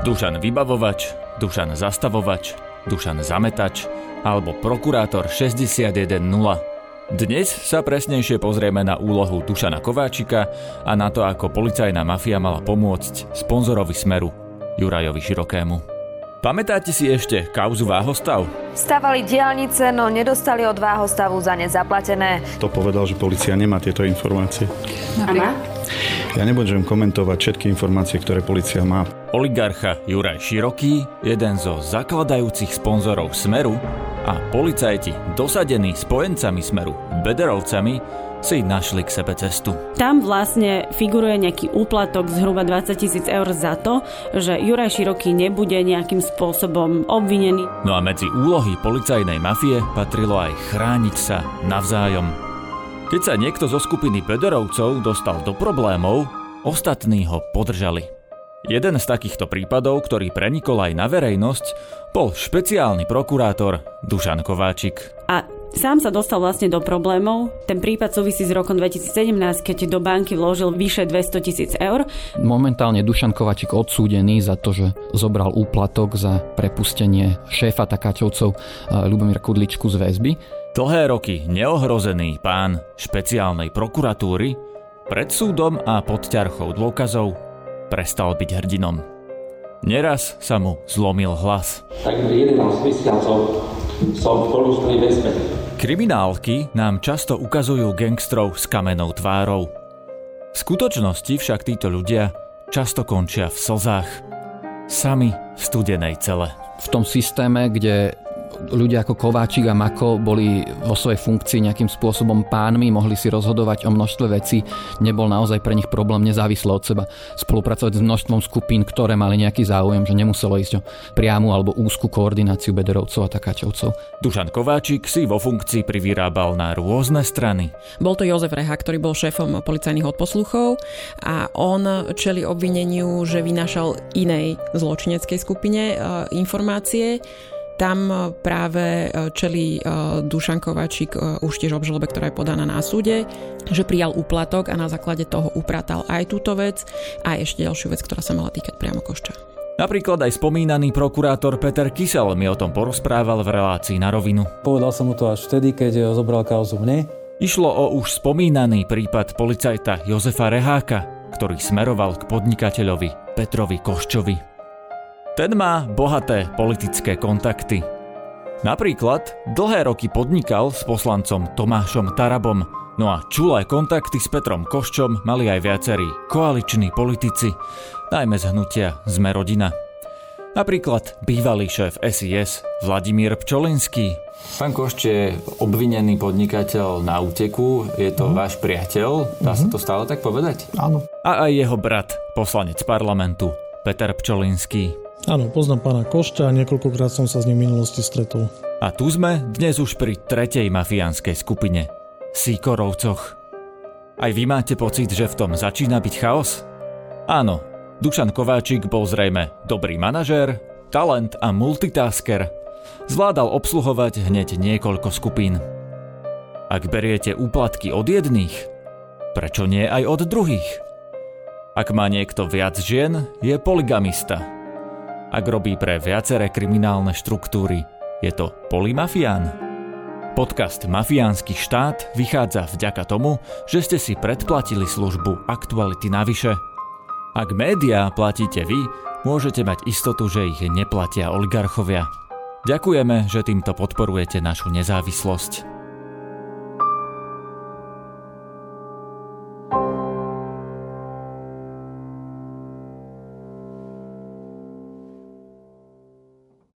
Dušan Vybavovač, Dušan Zastavovač, Dušan Zametač alebo Prokurátor 610. Dnes sa presnejšie pozrieme na úlohu Dušana Kováčika a na to, ako policajná mafia mala pomôcť sponzorovi Smeru Jurajovi Širokému. Pamätáte si ešte kauzu Váhostav? Stavali diálnice, no nedostali od Váhostavu za ne zaplatené. To povedal, že policia nemá tieto informácie. Áno. Ja nebudem komentovať všetky informácie, ktoré policia má. Oligarcha Juraj Široký, jeden zo zakladajúcich sponzorov Smeru a policajti dosadení spojencami Smeru, Bederovcami, si našli k sebe cestu. Tam vlastne figuruje nejaký úplatok zhruba 20 tisíc eur za to, že Juraj Široký nebude nejakým spôsobom obvinený. No a medzi úlohy policajnej mafie patrilo aj chrániť sa navzájom. Keď sa niekto zo skupiny Bederovcov dostal do problémov, ostatní ho podržali. Jeden z takýchto prípadov, ktorý prenikol aj na verejnosť, bol špeciálny prokurátor Dušan Kováčik. A sám sa dostal vlastne do problémov. Ten prípad súvisí s rokom 2017, keď do banky vložil vyše 200 tisíc eur. Momentálne Dušan Kovačik odsúdený za to, že zobral úplatok za prepustenie šéfa takáčovcov Ľubomíra Kudličku z väzby. Dlhé roky neohrozený pán špeciálnej prokuratúry pred súdom a pod ťarchou dôkazov prestal byť hrdinom. Neraz sa mu zlomil hlas. Takmer 11 mesiacov som v kolúznej väzbe. Kriminálky nám často ukazujú gangstrov s kamenou tvárou. V skutočnosti však títo ľudia často končia v slzách. Sami v studenej cele. V tom systéme, kde ľudia ako Kováčik a Mako boli vo svojej funkcii nejakým spôsobom pánmi, mohli si rozhodovať o množstve vecí, nebol naozaj pre nich problém nezávisle od seba spolupracovať s množstvom skupín, ktoré mali nejaký záujem, že nemuselo ísť o priamu alebo úzku koordináciu Bederovcov a Takáčovcov. Dušan Kováčik si vo funkcii privyrábal na rôzne strany. Bol to Jozef Reha, ktorý bol šéfom policajných odposluchov a on čeli obvineniu, že vynášal inej zločineckej skupine e, informácie, tam e, práve e, čelí e, Dušan Kovačík už tiež obžalobe, ktorá je podaná na súde, že prijal úplatok a na základe toho upratal aj túto vec a ešte ďalšiu vec, ktorá sa mala týkať priamo Košča. Napríklad aj spomínaný prokurátor Peter Kysel mi o tom porozprával v relácii na rovinu. Povedal som mu to až vtedy, keď zobral kauzu mne. Išlo o už spomínaný prípad policajta Jozefa Reháka, ktorý smeroval k podnikateľovi Petrovi Koščovi. Ten má bohaté politické kontakty. Napríklad dlhé roky podnikal s poslancom Tomášom Tarabom, no a čulé kontakty s Petrom Koščom mali aj viacerí koaliční politici, najmä z hnutia Sme rodina. Napríklad bývalý šéf SIS Vladimír Pčolinský. Pán Košč je obvinený podnikateľ na úteku, je to mm. váš priateľ, dá mm-hmm. sa mhm. to stále tak povedať? Áno. A aj jeho brat, poslanec parlamentu, Peter Pčolinský. Áno, poznám pána Košťa a niekoľkokrát som sa s ním v minulosti stretol. A tu sme dnes už pri tretej mafiánskej skupine. Sýkorovcoch. Aj vy máte pocit, že v tom začína byť chaos? Áno, Dušan Kováčik bol zrejme dobrý manažér, talent a multitasker. Zvládal obsluhovať hneď niekoľko skupín. Ak beriete úplatky od jedných, prečo nie aj od druhých? Ak má niekto viac žien, je poligamista – ak robí pre viaceré kriminálne štruktúry, je to polymafián? Podcast Mafiánsky štát vychádza vďaka tomu, že ste si predplatili službu Aktuality navyše. Ak médiá platíte vy, môžete mať istotu, že ich neplatia oligarchovia. Ďakujeme, že týmto podporujete našu nezávislosť.